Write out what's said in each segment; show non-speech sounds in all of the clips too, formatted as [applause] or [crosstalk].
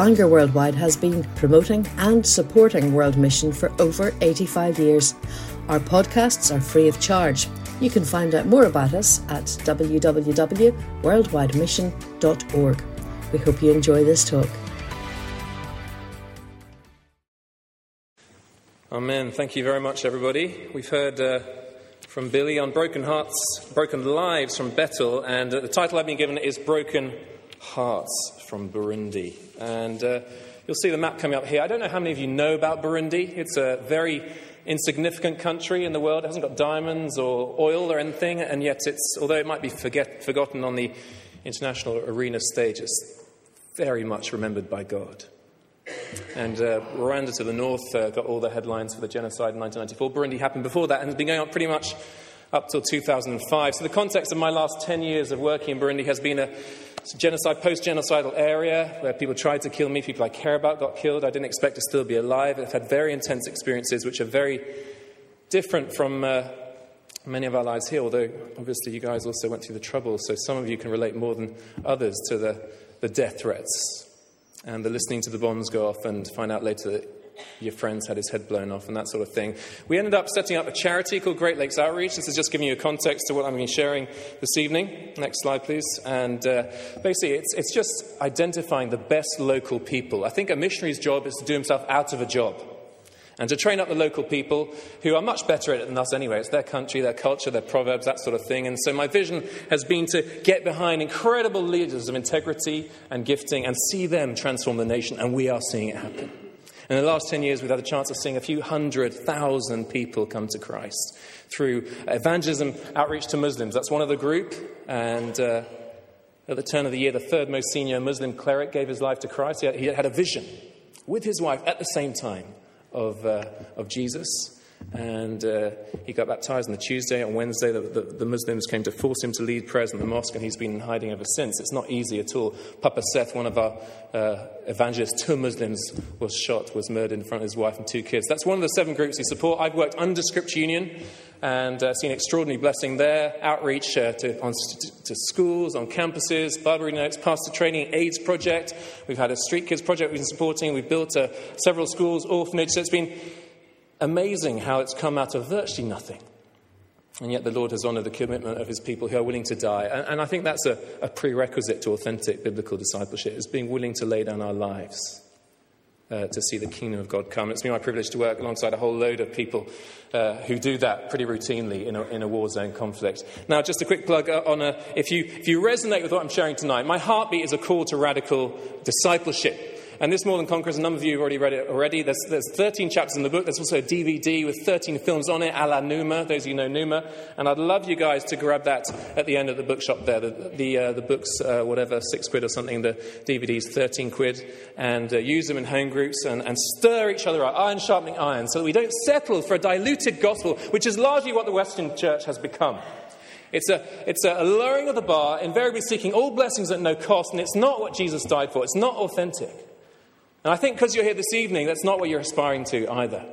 Bangor Worldwide has been promoting and supporting World Mission for over 85 years. Our podcasts are free of charge. You can find out more about us at www.worldwidemission.org. We hope you enjoy this talk. Amen. Thank you very much, everybody. We've heard uh, from Billy on Broken Hearts, Broken Lives from Bethel, and uh, the title I've been given is Broken Hearts from Burundi. And uh, you'll see the map coming up here. I don't know how many of you know about Burundi. It's a very insignificant country in the world. It hasn't got diamonds or oil or anything, and yet it's, although it might be forget, forgotten on the international arena stage, it's very much remembered by God. And uh, Rwanda to the north uh, got all the headlines for the genocide in 1994. Burundi happened before that and has been going on pretty much up till 2005. So the context of my last 10 years of working in Burundi has been a genocide, post-genocidal area where people tried to kill me, people I care about got killed. I didn't expect to still be alive. I've had very intense experiences which are very different from uh, many of our lives here, although obviously you guys also went through the trouble, so some of you can relate more than others to the, the death threats and the listening to the bombs go off and find out later that your friends had his head blown off and that sort of thing. We ended up setting up a charity called Great Lakes Outreach. This is just giving you a context to what I'm going to be sharing this evening. Next slide, please. And uh, basically, it's, it's just identifying the best local people. I think a missionary's job is to do himself out of a job and to train up the local people who are much better at it than us anyway. It's their country, their culture, their proverbs, that sort of thing. And so my vision has been to get behind incredible leaders of integrity and gifting and see them transform the nation, and we are seeing it happen. In the last 10 years, we've had a chance of seeing a few hundred thousand people come to Christ through evangelism outreach to Muslims. That's one of the group. And uh, at the turn of the year, the third most senior Muslim cleric gave his life to Christ. He had, he had a vision with his wife at the same time of, uh, of Jesus. And uh, he got baptized on the Tuesday. On Wednesday, the, the, the, Muslims came to force him to lead prayers in the mosque, and he's been in hiding ever since. It's not easy at all. Papa Seth, one of our uh, evangelists two Muslims, was shot, was murdered in front of his wife and two kids. That's one of the seven groups we support. I've worked under Scripture Union and uh, seen extraordinary blessing there. Outreach uh, to, on, to schools, on campuses, Barbary Notes, pastor training, AIDS project. We've had a street kids project we've been supporting. We've built uh, several schools, orphanages. So it's been amazing how it's come out of virtually nothing. And yet the Lord has honored the commitment of his people who are willing to die. And, and I think that's a, a, prerequisite to authentic biblical discipleship, is being willing to lay down our lives uh, to see the kingdom of God come. It's been my privilege to work alongside a whole load of people uh, who do that pretty routinely in a, in a, war zone conflict. Now, just a quick plug on a, if you, if you resonate with what I'm sharing tonight, my heartbeat is a call to radical discipleship. And this More Than Conquerors, a number of you have already read it already. There's, there's 13 chapters in the book. There's also a DVD with 13 films on it, a la Nooma, those of you know Nooma. And I'd love you guys to grab that at the end of the bookshop there. The, the, uh, the books, uh, whatever, six quid or something, the DVDs, 13 quid. And uh, use them in home groups and, and stir each other up, iron sharpening iron, so that we don't settle for a diluted gospel, which is largely what the Western church has become. It's a, it's a lowering of the bar, invariably seeking all blessings at no cost, and it's not what Jesus died for. It's not authentic. And I think because you're here this evening, that's not what you're aspiring to either.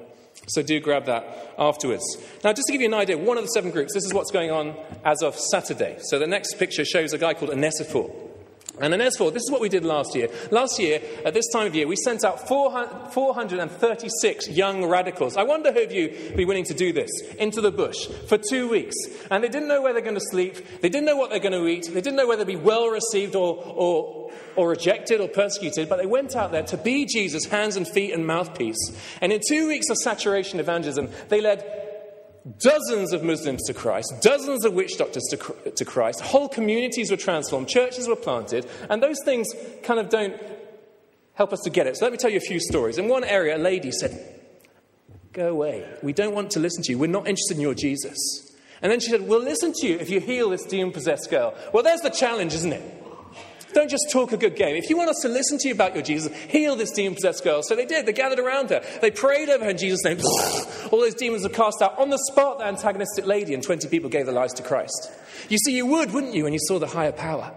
So do grab that afterwards. Now, just to give you an idea, one of the seven groups, this is what's going on as of Saturday. So the next picture shows a guy called Onesphore. And Onesphore, this is what we did last year. Last year, at this time of year, we sent out 436 young radicals. I wonder who of you would be willing to do this into the bush for two weeks. And they didn't know where they're going to sleep. They didn't know what they're going to eat. They didn't know whether they'd be well received or, or, or rejected or persecuted. But they went out there to be Jesus' hands and feet and mouthpiece. And in two weeks of saturation evangelism, they led dozens of Muslims to Christ, dozens of witch doctors to, to Christ, whole communities were transformed, churches were planted, and those things kind of don't help us to get it. So let me tell you a few stories. In one area, a lady said, Go away. We don't want to listen to you. We're not interested in your Jesus. And then she said, We'll listen to you if you heal this demon possessed girl. Well, there's the challenge, isn't it? Don't just talk a good game. If you want us to listen to you about your Jesus, heal this demon possessed girl. So they did. They gathered around her. They prayed over her in Jesus' name. [laughs] All those demons were cast out. On the spot, the antagonistic lady and 20 people gave their lives to Christ. You see, you would, wouldn't you, when you saw the higher power?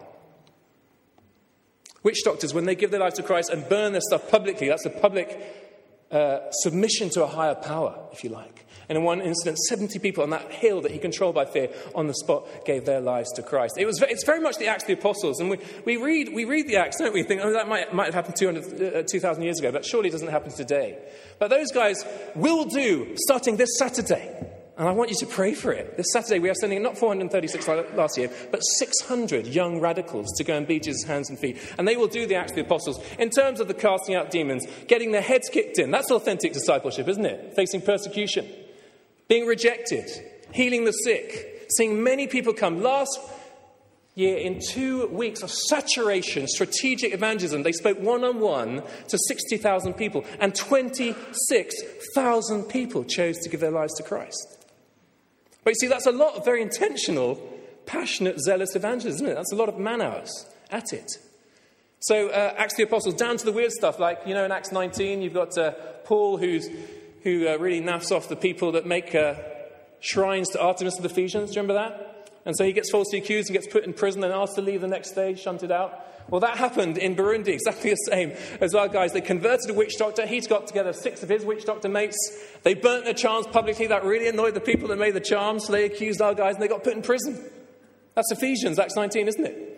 Witch doctors, when they give their lives to Christ and burn their stuff publicly, that's a public uh, submission to a higher power, if you like. And in one incident, 70 people on that hill that he controlled by fear on the spot gave their lives to Christ. It was, it's very much the Acts of the Apostles. And we, we, read, we read the Acts, don't we? Think, oh, that might, might have happened 200, uh, 2,000 years ago, but surely it doesn't happen today. But those guys will do starting this Saturday. And I want you to pray for it. This Saturday, we are sending not 436 last year, but 600 young radicals to go and be Jesus' hands and feet. And they will do the Acts of the Apostles. In terms of the casting out demons, getting their heads kicked in, that's authentic discipleship, isn't it? Facing persecution, being rejected, healing the sick, seeing many people come. Last year, in two weeks of saturation, strategic evangelism, they spoke one on one to 60,000 people, and 26,000 people chose to give their lives to Christ. But you see, that's a lot of very intentional, passionate, zealous evangelism, isn't it? That's a lot of man hours at it. So, uh, Acts the Apostles, down to the weird stuff, like, you know, in Acts 19, you've got uh, Paul who's, who uh, really naffs off the people that make uh, shrines to Artemis of Ephesians. Do you remember that? And so he gets falsely accused and gets put in prison and asked to leave the next day, shunted out. Well, that happened in Burundi, [laughs] exactly the same as our guys. They converted a witch doctor. He's got together six of his witch doctor mates. They burnt their charms publicly. That really annoyed the people that made the charms. So they accused our guys and they got put in prison. That's Ephesians, Acts 19, isn't it?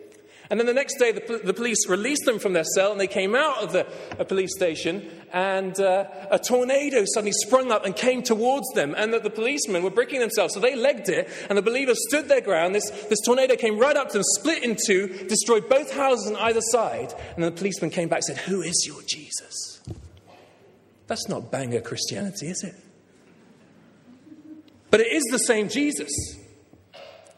And then the next day, the, the police released them from their cell and they came out of the police station. And uh, a tornado suddenly sprung up and came towards them. And that the policemen were bricking themselves. So they legged it. And the believers stood their ground. This, this tornado came right up to them, split in two, destroyed both houses on either side. And then the policeman came back and said, Who is your Jesus? That's not Bangor Christianity, is it? But it is the same Jesus.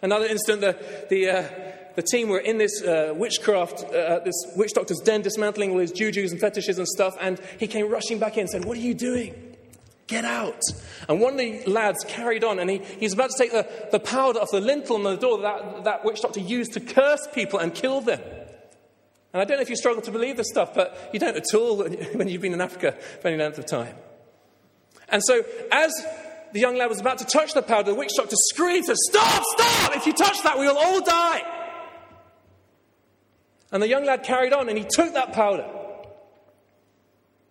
Another instant, the, the, uh, the team were in this uh, witchcraft, uh, this witch doctor's den, dismantling all his jujus and fetishes and stuff, and he came rushing back in and said, What are you doing? Get out. And one of the lads carried on, and he, he's about to take the, the powder off the lintel on the door that that witch doctor used to curse people and kill them. And I don't know if you struggle to believe this stuff, but you don't at all when [laughs] you've been in Africa for any length of time. And so, as the young lad was about to touch the powder, the witch doctor screamed, Stop, stop! If you touch that, we will all die. And the young lad carried on and he took that powder.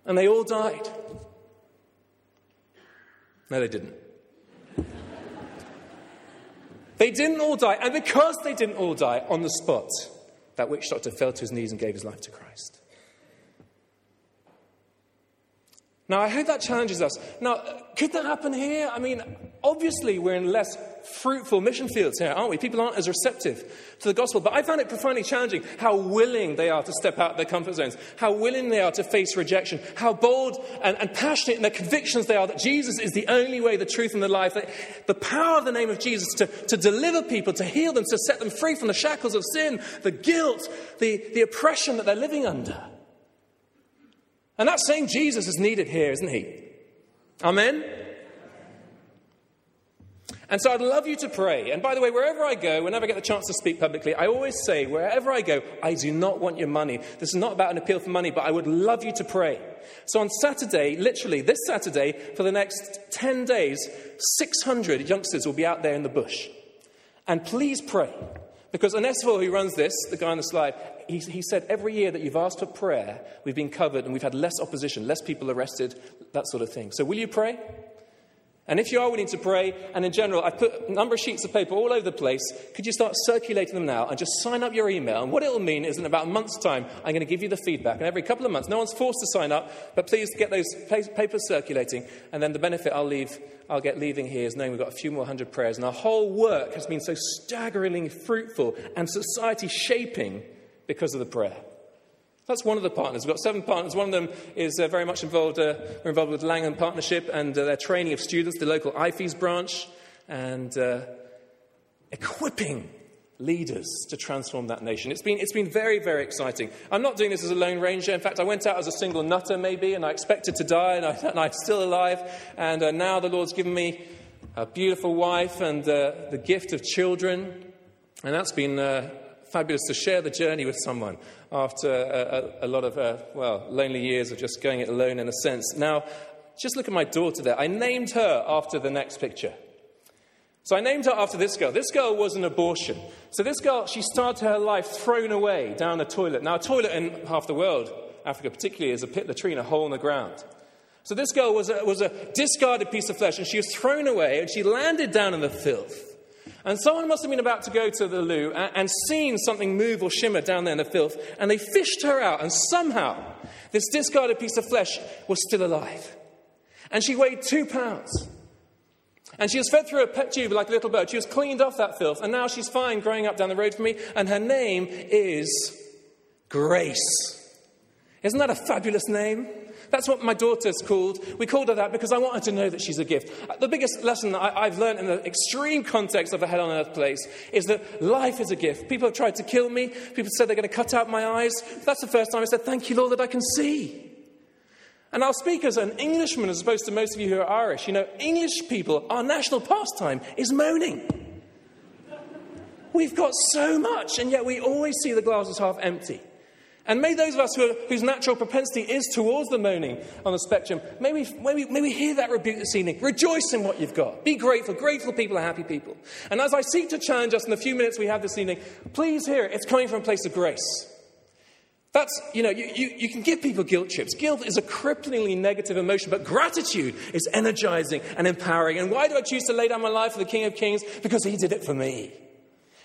And they all died. No, they didn't. they didn't all die. And because they didn't all die on the spot, that witch doctor fell to his knees and gave his life to Christ. Now, I hope that challenges us. Now, could that happen here? I mean, obviously, we're in less fruitful mission fields here, aren't we? People aren't as receptive to the gospel. But I found it profoundly challenging how willing they are to step out of their comfort zones, how willing they are to face rejection, how bold and, and passionate in their convictions they are that Jesus is the only way, the truth, and the life. That the power of the name of Jesus to, to deliver people, to heal them, to set them free from the shackles of sin, the guilt, the, the oppression that they're living under. And that same Jesus is needed here, isn't he? Amen? And so I'd love you to pray. And by the way, wherever I go, whenever I get the chance to speak publicly, I always say, wherever I go, I do not want your money. This is not about an appeal for money, but I would love you to pray. So on Saturday, literally this Saturday, for the next 10 days, 600 youngsters will be out there in the bush. And please pray. Because Onesphore, who runs this, the guy on the slide, he, he said every year that you've asked for prayer, we've been covered and we've had less opposition, less people arrested, that sort of thing. So will you pray? And if you are willing to pray, and in general, I've put a number of sheets of paper all over the place, could you start circulating them now and just sign up your email? And what it will mean is in about a month's time, I'm going to give you the feedback. And every couple of months, no one's forced to sign up, but please get those papers circulating. And then the benefit I'll leave, I'll get leaving here is knowing we've got a few more hundred prayers. And our whole work has been so staggeringly fruitful and society shaping because of the prayer. That's one of the partners. We've got seven partners. One of them is uh, very much involved. Uh, we're involved with Langham Partnership and uh, their training of students, the local IFES branch, and uh, equipping leaders to transform that nation. It's been, it's been very, very exciting. I'm not doing this as a lone ranger. In fact, I went out as a single nutter, maybe, and I expected to die, and, I, am still alive. And uh, now the Lord's given me a beautiful wife and uh, the gift of children. And that's been fabulous to share the journey with someone after a, a, a lot of, uh, well, lonely years of just going it alone in a sense. Now, just look at my daughter there. I named her after the next picture. So I named her after this girl. This girl was an abortion. So this girl, she started her life thrown away down a toilet. Now, a toilet in half the world, Africa particularly, is a pit latrine, a hole in the ground. So this girl was a, was a discarded piece of flesh, and she was thrown away, and she landed down in the filth. And someone must have been about to go to the loo and, and seen something move or shimmer down there in the filth, and they fished her out, and somehow this discarded piece of flesh was still alive. And she weighed two pounds. And she was fed through a pet tube like a little bird. She was cleaned off that filth, and now she's fine growing up down the road from me, and her name is Grace. Isn't that a fabulous name? That's what my daughter's called. We called her that because I want her to know that she's a gift. Uh, the biggest lesson I, have learned in the extreme context of a hell on earth place is that life is a gift. People have tried to kill me. People said they're going to cut out my eyes. That's the first time I said, Thank you, Lord, that I can see. And I'll speak as an Englishman as opposed to most of you who are Irish. You know, English people, our national pastime is moaning. We've got so much, and yet we always see the glass as half empty. And may those of us who are, whose natural propensity is towards the moaning on the spectrum, may we, may, we, may we hear that rebuke this evening. Rejoice in what you've got. Be grateful. Grateful people are happy people. And as I seek to challenge us in the few minutes we have this evening, please hear it. It's coming from a place of grace. That's, you know, you, you, you can give people guilt trips. Guilt is a cripplingly negative emotion, but gratitude is energizing and empowering. And why do I choose to lay down my life for the King of Kings? Because he did it for me.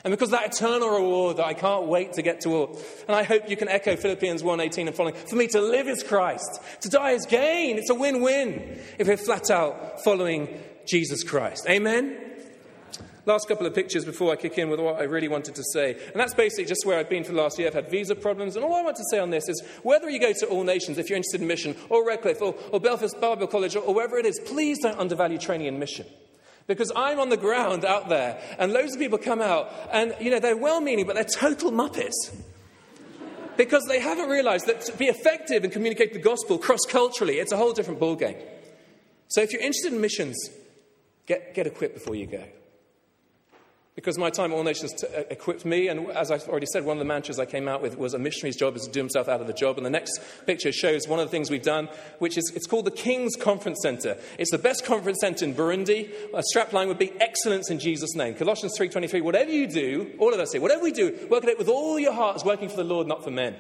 And because that eternal reward that I can't wait to get to all. And I hope you can echo Philippians 1:18 and following. For me to live is Christ, to die is gain. It's a win-win if we're flat out following Jesus Christ. Amen. Last couple of pictures before I kick in with what I really wanted to say. And that's basically just where I've been for the last year. I've had visa problems. And all I want to say on this is whether you go to All Nations, if you're interested in mission, or Redcliffe, or, or Belfast Bible College, or, or wherever it is, please don't undervalue training in mission. Because I'm on the ground out there, and loads of people come out, and, you know, they're well meaning, but they're total muppets. because they haven't realized that to be effective and communicate the gospel cross culturally, it's a whole different ballgame. So if you're interested in missions, get, get equipped before you go because my time at All Nations t- uh, equipped me. And as I've already said, one of the mantras I came out with was a missionary's job is to do himself out of the job. And the next picture shows one of the things we've done, which is it's called the King's Conference Center. It's the best conference center in Burundi. A strapline would be excellence in Jesus' name. Colossians 3.23, whatever you do, all of us say, whatever we do, work at it with all your heart as working for the Lord, not for men.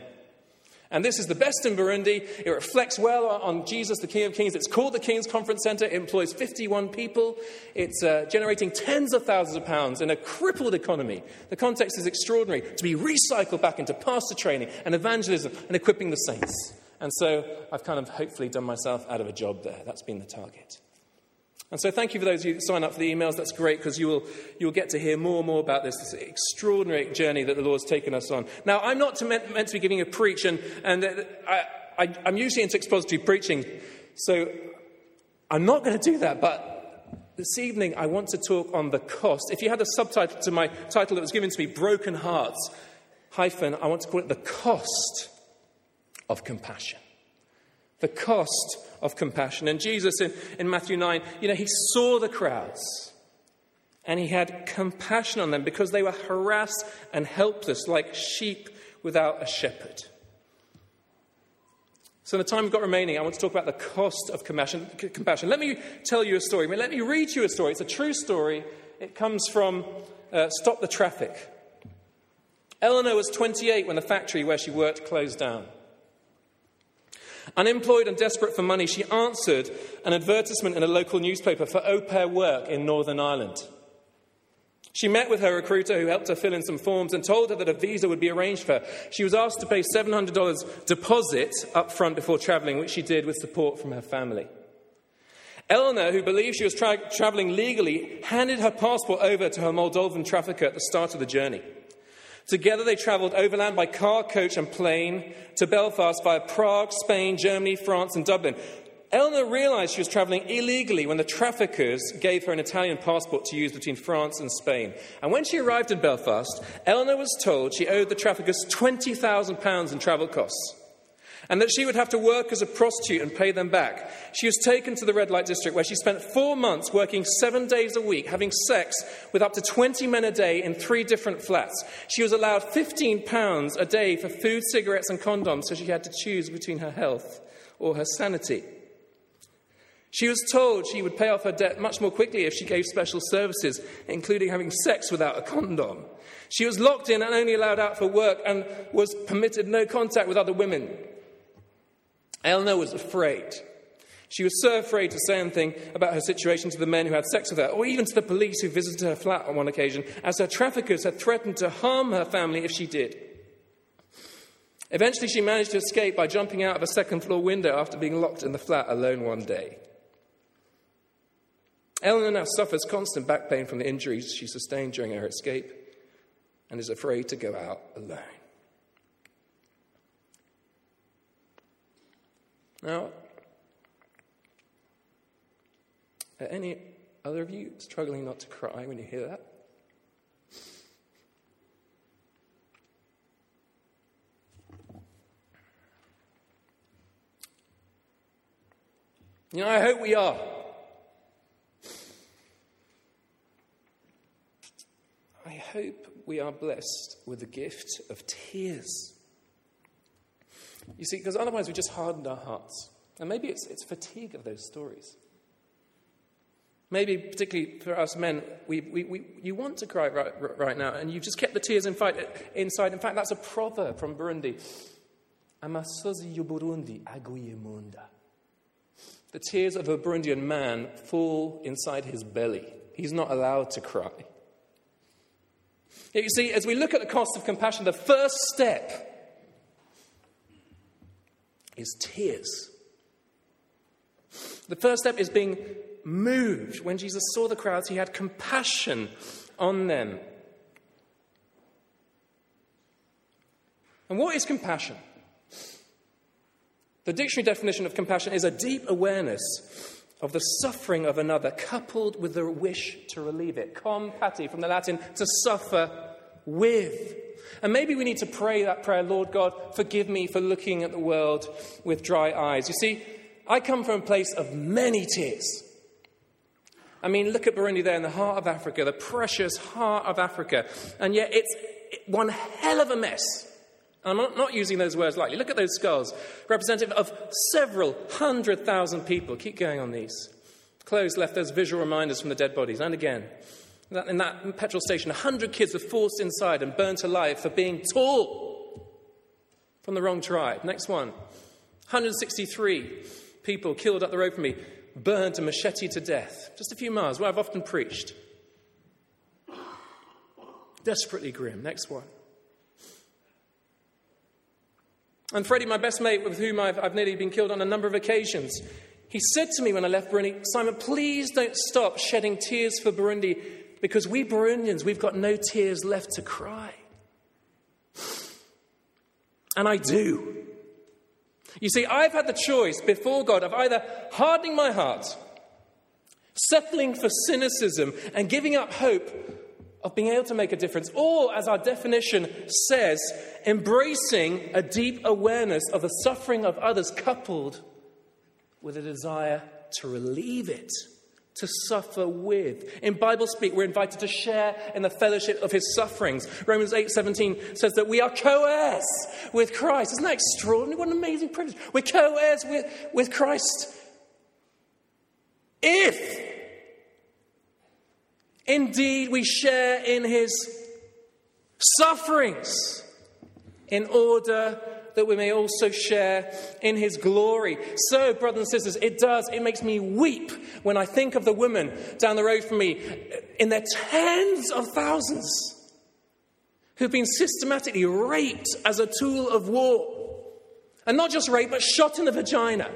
And this is the best in Burundi. It reflects well on Jesus, the King of Kings. It's called the King's Conference Center. It employs 51 people. It's uh, generating tens of thousands of pounds in a crippled economy. The context is extraordinary to be recycled back into pastor training and evangelism and equipping the saints. And so I've kind of hopefully done myself out of a job there. That's been the target. And so, thank you for those who sign up for the emails. That's great because you will, you will get to hear more and more about this, this extraordinary journey that the Lord's taken us on. Now, I'm not to meant, meant, to be giving a preach, and, and uh, I, I'm usually into expository preaching, so I'm not going to do that. But this evening, I want to talk on the cost. If you had a subtitle to my title that was given to me, Broken Hearts, hyphen, I want to call it The Cost of Compassion. The cost of compassion. And Jesus in, in Matthew 9, you know, he saw the crowds and he had compassion on them because they were harassed and helpless like sheep without a shepherd. So, in the time we've got remaining, I want to talk about the cost of compassion. compassion. Let me tell you a story. Let me read you a story. It's a true story. It comes from uh, Stop the Traffic. Eleanor was 28 when the factory where she worked closed down. Unemployed and desperate for money, she answered an advertisement in a local newspaper for au pair work in Northern Ireland. She met with her recruiter who helped her fill in some forms and told her that a visa would be arranged for her. She was asked to pay $700 deposit up front before travelling, which she did with support from her family. Eleanor, who believed she was tra- travelling legally, handed her passport over to her Moldovan trafficker at the start of the journey. Together they travelled overland by car, coach, and plane to Belfast via Prague, Spain, Germany, France, and Dublin. Eleanor realized she was traveling illegally when the traffickers gave her an Italian passport to use between France and Spain. And when she arrived in Belfast, Eleanor was told she owed the traffickers £20,000 in travel costs and that she would have to work as a prostitute and pay them back. She was taken to the red light district where she spent four months working seven days a week, having sex with up to 20 men a day in three different flats. She was allowed 15 pounds a day for food, cigarettes, and condoms, so she had to choose between her health or her sanity. She was told she would pay off her debt much more quickly if she gave special services, including having sex without a condom. She was locked in and only allowed out for work and was permitted no contact with other women. Eleanor was afraid. She was so afraid to say anything about her situation to the men who had sex with her, or even to the police who visited her flat on one occasion, as her traffickers had threatened to harm her family if she did. Eventually, she managed to escape by jumping out of a second floor window after being locked in the flat alone one day. Eleanor now suffers constant back pain from the injuries she sustained during her escape and is afraid to go out alone. Now, are any other of you struggling not to cry when you hear that? You know, I hope we are. I hope we are blessed with the gift of tears. You see, because otherwise we just hardened our hearts. And maybe it's, it's fatigue of those stories. Maybe, particularly for us men, we, we, we, you want to cry right, right now, and you've just kept the tears in fight, inside. In fact, that's a proverb from Burundi. The tears of a Burundian man fall inside his belly. He's not allowed to cry. You see, as we look at the cost of compassion, the first step is tears. The first step is being moved. When Jesus saw the crowds, he had compassion on them. And what is compassion? The dictionary definition of compassion is a deep awareness of the suffering of another, coupled with the wish to relieve it. Compati, from the Latin, to suffer with. And maybe we need to pray that prayer Lord God, forgive me for looking at the world with dry eyes. You see, I come from a place of many tears. I mean, look at Burundi there in the heart of Africa, the precious heart of Africa. And yet it's one hell of a mess. I'm not, using those words lightly. Look at those skulls, representative of several hundred thousand people. Keep going on these. Clothes left as visual reminders from the dead bodies. And again, in that petrol station, 100 kids were forced inside and burned alive for being tall from the wrong tribe. Next one. 163 people killed up the road from me burned a machete to death. Just a few miles where I've often preached. Desperately grim. Next one. And Freddie, my best mate, with whom I've, I've nearly been killed on a number of occasions, he said to me when I left Burundi, Simon, please don't stop shedding tears for Burundi because we Burundians, we've got no tears left to cry. And I do. You see, I've had the choice before God of either hardening my heart, settling for cynicism, and giving up hope of being able to make a difference, or, as our definition says, embracing a deep awareness of the suffering of others coupled with a desire to relieve it to suffer with. In Bible speak, we're invited to share in the fellowship of his sufferings. Romans 8 17 says that we are co heirs with Christ. Isn't that extraordinary? What an amazing privilege. We're co heirs with, with Christ. If indeed we share in his sufferings in order that we may also share in his glory. So, brothers and sisters, it does, it makes me weep when I think of the women down the road from me in their tens of thousands who've been systematically raped as a tool of war. And not just raped, but shot in the vagina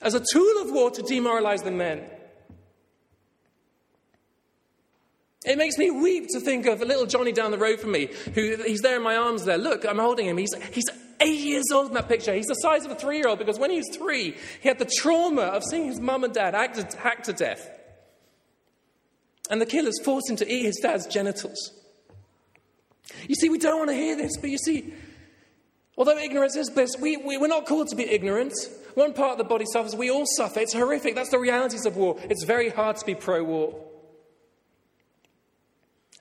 as a tool of war to demoralize the men. It makes me weep to think of a little Johnny down the road from me, who he's there in my arms there. Look, I'm holding him. He's, he's eight years old in that picture. He's the size of a three year old because when he was three, he had the trauma of seeing his mum and dad hacked, hacked to death. And the killers forced him to eat his dad's genitals. You see, we don't want to hear this, but you see, although ignorance is bliss, we, we, we're not called to be ignorant. One part of the body suffers, we all suffer. It's horrific. That's the realities of war. It's very hard to be pro war.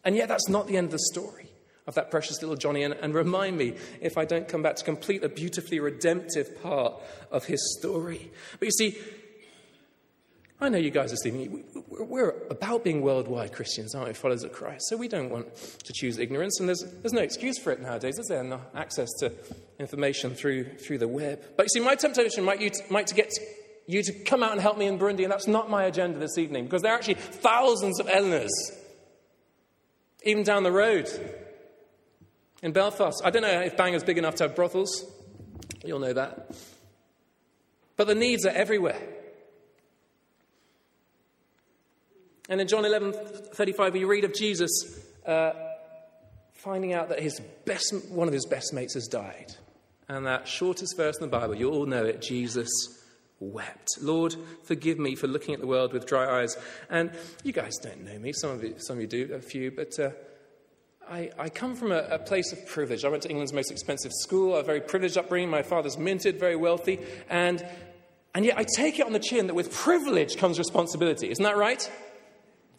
And yet, that's not the end of the story of that precious little Johnny. And, and, remind me if I don't come back to complete a beautifully redemptive part of his story. But you see, I know you guys are thinking, we're about being worldwide Christians, aren't we, followers of Christ? So we don't want to choose ignorance, and there's, there's no excuse for it nowadays, is there? No access to information through, through the web. But you see, my temptation might, you might to get you to come out and help me in Burundi, and that's not my agenda this evening because there are actually thousands of Eleanors, even down the road in Belfast. I don't know if Bangor's big enough to have brothels. You'll know that. But the needs are everywhere. And in John 11 35, we read of Jesus uh, finding out that his best, one of his best mates has died. And that shortest verse in the Bible, you all know it Jesus wept. Lord, forgive me for looking at the world with dry eyes. And you guys don't know me, some of you, some of you do, a few, but uh, I, I, come from a, a, place of privilege. I went to England's most expensive school, a very privileged upbringing. My father's minted, very wealthy. And, and yet I take it on the chin that with privilege comes responsibility. Isn't that right?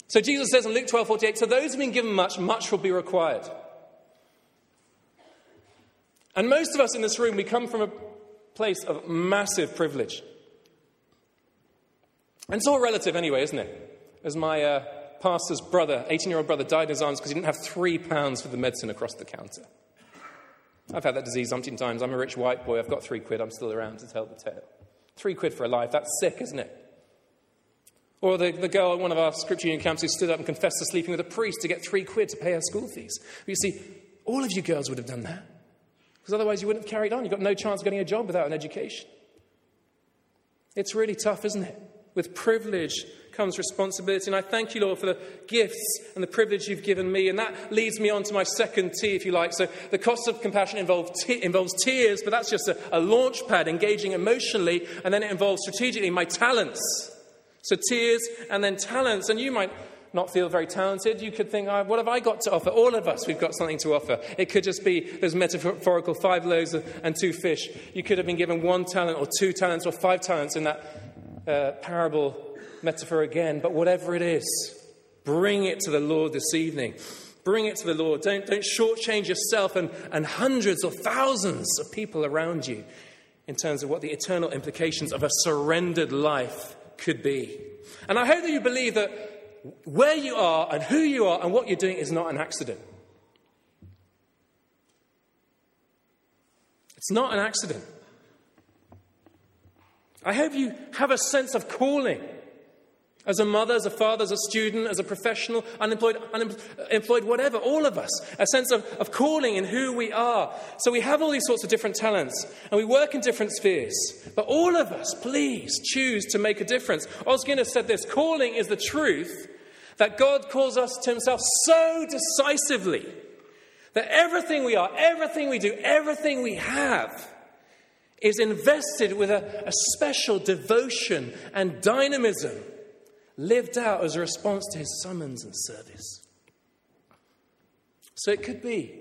So Jesus says in Luke 12 48, So those who've been given much, much will be required. And most of us in this room, we come from a place of massive privilege. And it's all relative anyway, isn't it? As my uh, pastor's brother, 18 year old brother, died in his arms because he didn't have three pounds for the medicine across the counter. I've had that disease umpteen times. I'm a rich white boy. I've got three quid. I'm still around to tell the tale. Three quid for a life. That's sick, isn't it? Or the, the girl at one of our scripture union camps who stood up and confessed to sleeping with a priest to get three quid to pay her school fees. But you see, all of you girls would have done that. Because otherwise you wouldn't have carried on. You've got no chance of getting a job without an education. It's really tough, isn't it? With privilege comes responsibility. And I thank you, Lord, for the gifts and the privilege you've given me. And that leads me on to my second T, if you like. So the cost of compassion involves, involves tears, but that's just a, a launch pad, engaging emotionally. And then it involves strategically my talents. So tears and then talents. And you might not feel very talented, you could think, oh, what have I got to offer? All of us, we've got something to offer. It could just be those metaphorical five loaves and two fish. You could have been given one talent or two talents or five talents in that uh, parable metaphor again, but whatever it is, bring it to the Lord this evening. Bring it to the Lord. Don't, don't shortchange yourself and, and hundreds or thousands of people around you in terms of what the eternal implications of a surrendered life could be. And I hope that you believe that where you are and who you are and what you're doing is not an accident. It's not an accident. I hope you have a sense of calling as a mother, as a father, as a student, as a professional, unemployed, unemployed, whatever, all of us, a sense of, of calling in who we are. So we have all these sorts of different talents and we work in different spheres. But all of us, please choose to make a difference. Os Guinness said this calling is the truth that God calls us to himself so decisively that everything we are, everything we do, everything we have is invested with a, a special devotion and dynamism lived out as a response to his summons and service. So it could be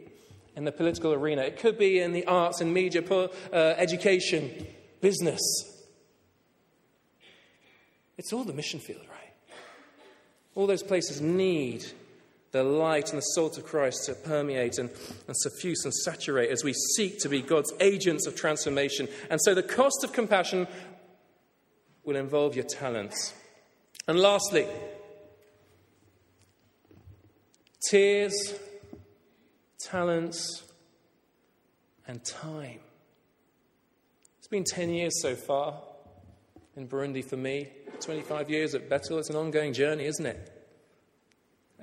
in the political arena, it could be in the arts and media, uh, education, business. It's all the mission field, right? All those places need the light and the salt of Christ to permeate and, and suffuse and saturate as we seek to be God's agents of transformation. And so the cost of compassion will involve your talents. And lastly, tears, talents, and time. It's been 10 years so far in Burundi for me, 25 years at Bethel. It's an ongoing journey, isn't it?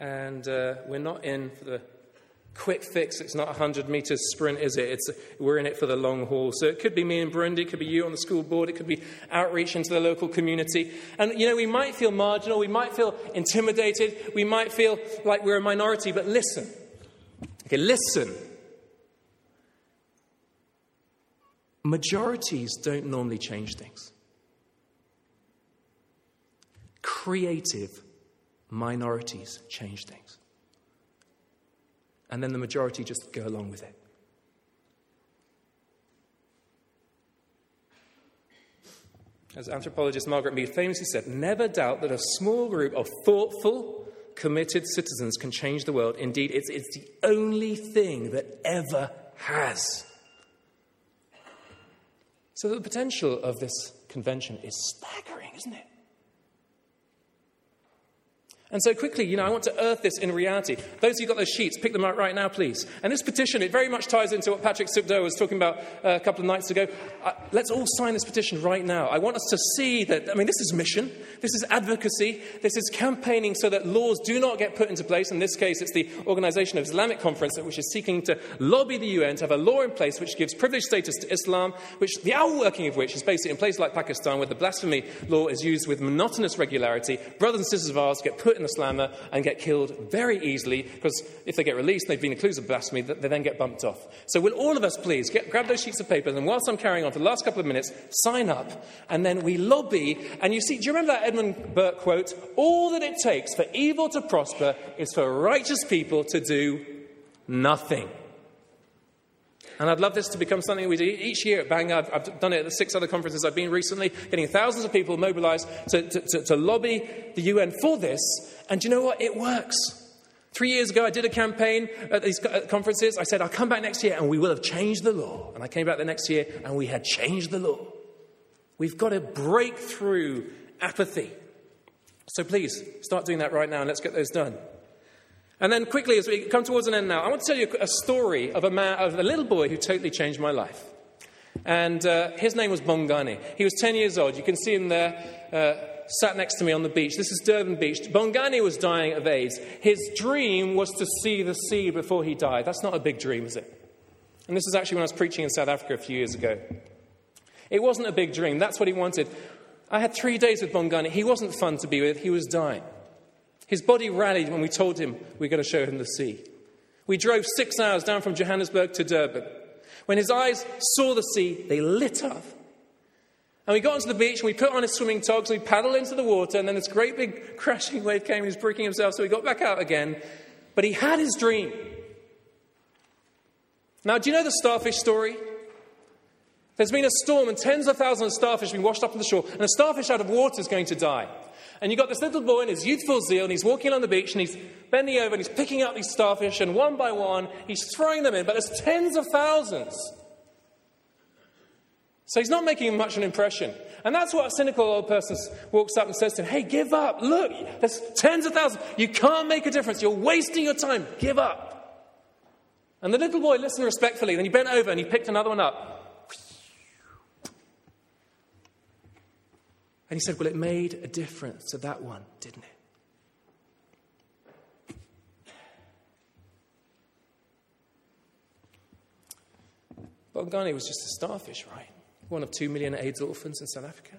And uh, we're not in for the quick fix. It's not a 100 meter sprint, is it? It's, we're in it for the long haul. So it could be me in Burundi, it could be you on the school board, it could be outreach into the local community. And, you know, we might feel marginal, we might feel intimidated, we might feel like we're a minority, but listen. Okay, listen. Majorities don't normally change things. Creative minorities change things and then the majority just go along with it. As anthropologist Margaret Mead famously said, never doubt that a small group of thoughtful, committed citizens can change the world. Indeed, it's, it's the only thing that ever has. So, the potential of this convention is staggering, isn't it? And so quickly, you know, I want to earth this in reality. Those of you got those sheets, pick them up right now, please. And this petition, it very much ties into what Patrick Sookhdeo was talking about uh, a couple of nights ago. Uh, let's all sign this petition right now. I want us to see that, I mean, this is mission, this is advocacy, this is campaigning so that laws do not get put into place. In this case, it's the Organization of Islamic Conference, which is seeking to lobby the UN to have a law in place which gives privileged status to Islam, which the outworking of which is basically in places like Pakistan, where the blasphemy law is used with monotonous regularity. Brothers and sisters of ours get put the slammer and get killed very easily because if they get released and they've been accused of blasphemy, they then get bumped off. So, will all of us please get, grab those sheets of paper and whilst I'm carrying on for the last couple of minutes, sign up and then we lobby. And you see, do you remember that Edmund Burke quote? All that it takes for evil to prosper is for righteous people to do nothing. And I'd love this to become something we do each year at Bang. I've, I've, done it at six other conferences I've been recently, getting thousands of people mobilized to, to, to, to lobby the UN for this. And do you know what? It works. Three years ago, I did a campaign at these conferences. I said, I'll come back next year and we will have changed the law. And I came back the next year and we had changed the law. We've got to break through apathy. So please, start doing that right now and let's get those done. And then quickly, as we come towards an end now, I want to tell you a story of a, man, of a little boy who totally changed my life. And uh, his name was Bongani. He was 10 years old. You can see him there, uh, sat next to me on the beach. This is Durban Beach. Bongani was dying of AIDS. His dream was to see the sea before he died. That's not a big dream, is it? And this is actually when I was preaching in South Africa a few years ago. It wasn't a big dream. That's what he wanted. I had three days with Bongani. He wasn't fun to be with. He was dying. His body rallied when we told him we are going to show him the sea. We drove six hours down from Johannesburg to Durban. When his eyes saw the sea, they lit up. And we got onto the beach and we put on his swimming togs and we paddled into the water. And then this great big [laughs] crashing wave came he was breaking himself. So we got back out again. But he had his dream. Now, do you know the starfish story? There's been a storm and tens of thousands of starfish have been washed up on the shore. And a starfish out of water is going to die. And you've got this little boy in his youthful zeal, and he's walking along the beach, and he's bending over, and he's picking up these starfish, and one by one, he's throwing them in, but there's tens of thousands. So he's not making much of an impression. And that's what a cynical old person walks up and says to him Hey, give up. Look, there's tens of thousands. You can't make a difference. You're wasting your time. Give up. And the little boy listened respectfully. Then he bent over and he picked another one up. And he said, Well, it made a difference to that one, didn't it? Bongani was just a starfish, right? One of two million AIDS orphans in South Africa.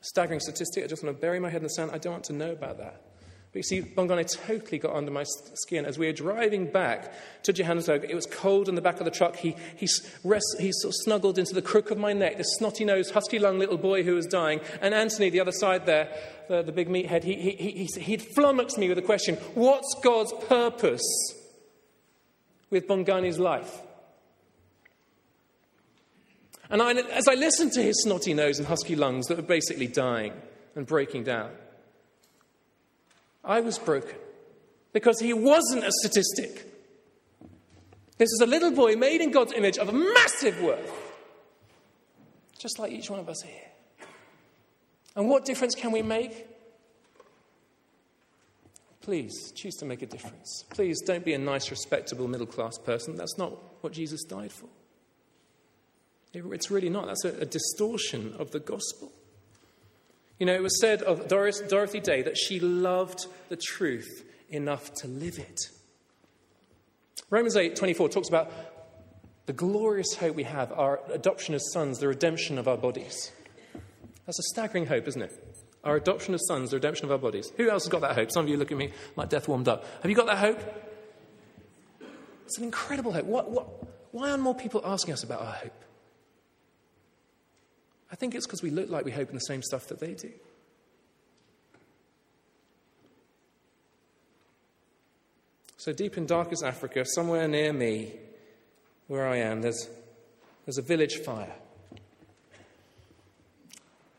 Staggering statistic. I just want to bury my head in the sand. I don't want to know about that. But you see, Bongani totally got under my skin. As we were driving back to Johannesburg, it was cold in the back of the truck. He, he, rest, he sort of snuggled into the crook of my neck, this snotty nosed, husky lung little boy who was dying. And Anthony, the other side there, the, the big meathead, he, he, he, he'd flummoxed me with a question What's God's purpose with Bongani's life? And I, as I listened to his snotty nose and husky lungs that were basically dying and breaking down, I was broken because he wasn't a statistic. This is a little boy made in God's image of a massive worth, just like each one of us here. And what difference can we make? Please choose to make a difference. Please don't be a nice, respectable middle class person. That's not what Jesus died for. It's really not. That's a, a distortion of the gospel. You know, it was said of Doris, Dorothy Day that she loved the truth enough to live it. Romans 8 24 talks about the glorious hope we have, our adoption as sons, the redemption of our bodies. That's a staggering hope, isn't it? Our adoption as sons, the redemption of our bodies. Who else has got that hope? Some of you look at me like death warmed up. Have you got that hope? It's an incredible hope. What, what, why aren't more people asking us about our hope? I think it's because we look like we hope in the same stuff that they do. So, deep in darkest Africa, somewhere near me, where I am, there's, there's a village fire.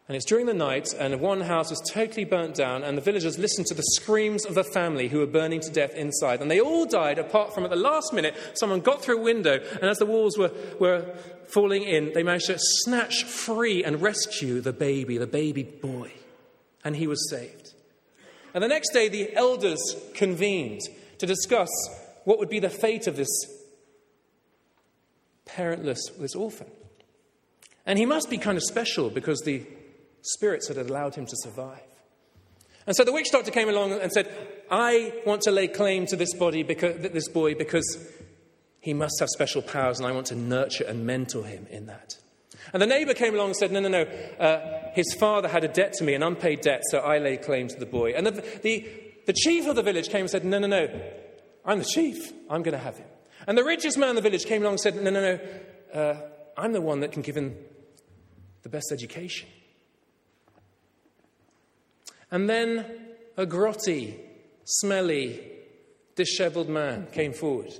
And it's during the night, and one house was totally burnt down, and the villagers listened to the screams of the family who were burning to death inside. And they all died, apart from at the last minute, someone got through a window, and as the walls were, were falling in, they managed to snatch free and rescue the baby, the baby boy. And he was saved. And the next day, the elders convened to discuss what would be the fate of this parentless, this orphan. And he must be kind of special because the spirits that had allowed him to survive. And so the witch doctor came along and said, I want to lay claim to this body because this boy because he must have special powers and I want to nurture and mentor him in that. And the neighbor came along and said, No, no, no. Uh, his father had a debt to me, an unpaid debt, so I lay claim to the boy. And the, the, the chief of the village came and said, No, no, no. I'm the chief. I'm going to have him. And the richest man in the village came along and said, No, no, no. Uh, I'm the one that can give him the best education. And then a grotty, smelly, disheveled man came forward.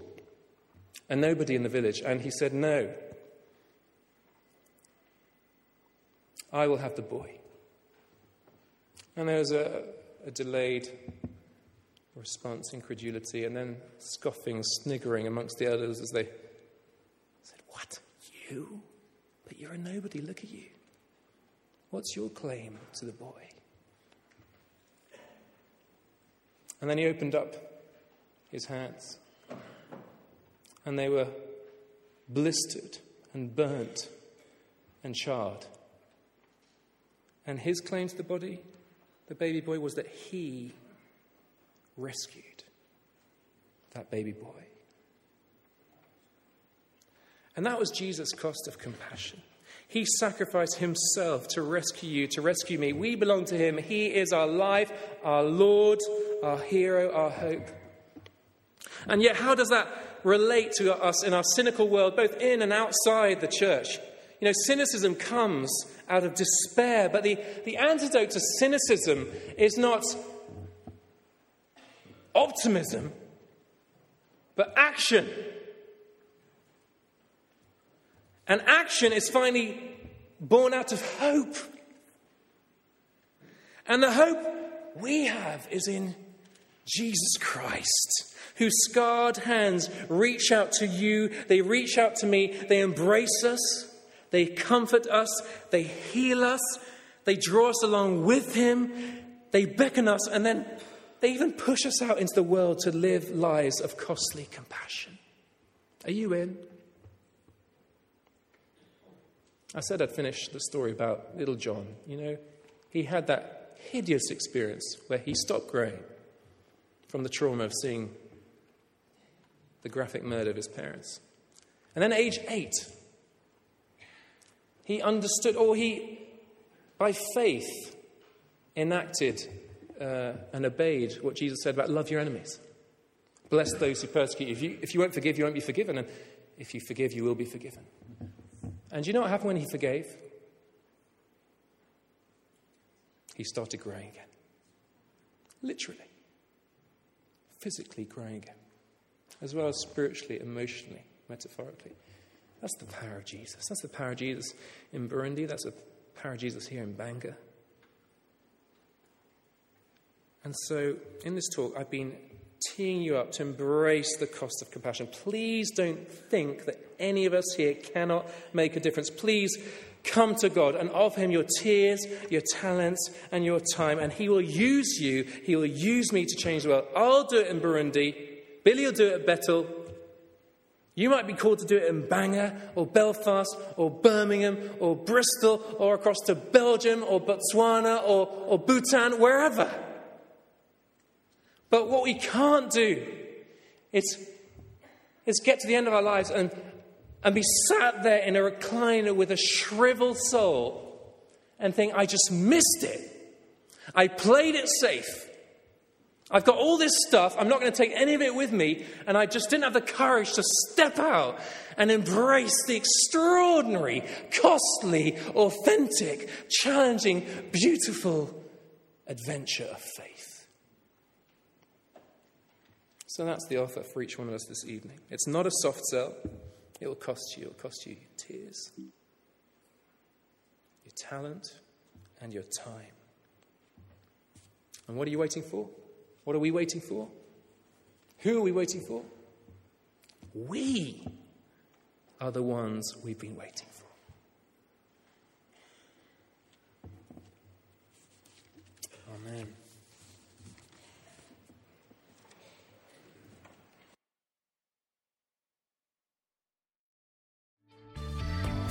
And nobody in the village. And he said, No. I will have the boy. And there was a, a delayed response, incredulity, and then scoffing, sniggering amongst the others as they said, What? You? But you're a nobody. Look at you. What's your claim to the boy? And then he opened up his hands, and they were blistered and burnt and charred. And his claim to the body, the baby boy, was that he rescued that baby boy. And that was Jesus' cost of compassion. He sacrificed himself to rescue you, to rescue me. We belong to him. He is our life, our Lord, our hero, our hope. And yet, how does that relate to us in our cynical world, both in and outside the church? You know, cynicism comes out of despair, but the, the antidote to cynicism is not optimism, but action. And action is finally born out of hope. And the hope we have is in Jesus Christ, whose scarred hands reach out to you, they reach out to me, they embrace us. They comfort us, they heal us, they draw us along with Him, they beckon us, and then they even push us out into the world to live lives of costly compassion. Are you in? I said I'd finish the story about little John. You know, he had that hideous experience where he stopped growing from the trauma of seeing the graphic murder of his parents. And then, age eight, he understood, or he, by faith, enacted uh, and obeyed what Jesus said about love your enemies. Bless those who persecute you. If, you. if you won't forgive, you won't be forgiven. And if you forgive, you will be forgiven. And you know what happened when he forgave? He started growing again. Literally. Physically growing again. As well as spiritually, emotionally, metaphorically. That's the power of Jesus. That's the power of Jesus in Burundi. That's the power of Jesus here in Bangor. And so, in this talk, I've been teeing you up to embrace the cost of compassion. Please don't think that any of us here cannot make a difference. Please come to God and offer Him your tears, your talents, and your time, and He will use you. He will use me to change the world. I'll do it in Burundi. Billy will do it at Bethel. You might be called to do it in Bangor or Belfast or Birmingham or Bristol or across to Belgium or Botswana or, or Bhutan, wherever. But what we can't do is, is get to the end of our lives and, and be sat there in a recliner with a shriveled soul and think, I just missed it. I played it safe. I've got all this stuff, I'm not going to take any of it with me, and I just didn't have the courage to step out and embrace the extraordinary, costly, authentic, challenging, beautiful adventure of faith. So that's the offer for each one of us this evening. It's not a soft sell, it will cost you. It will cost you tears, your talent, and your time. And what are you waiting for? What are we waiting for? Who are we waiting for? We are the ones we've been waiting for. Amen.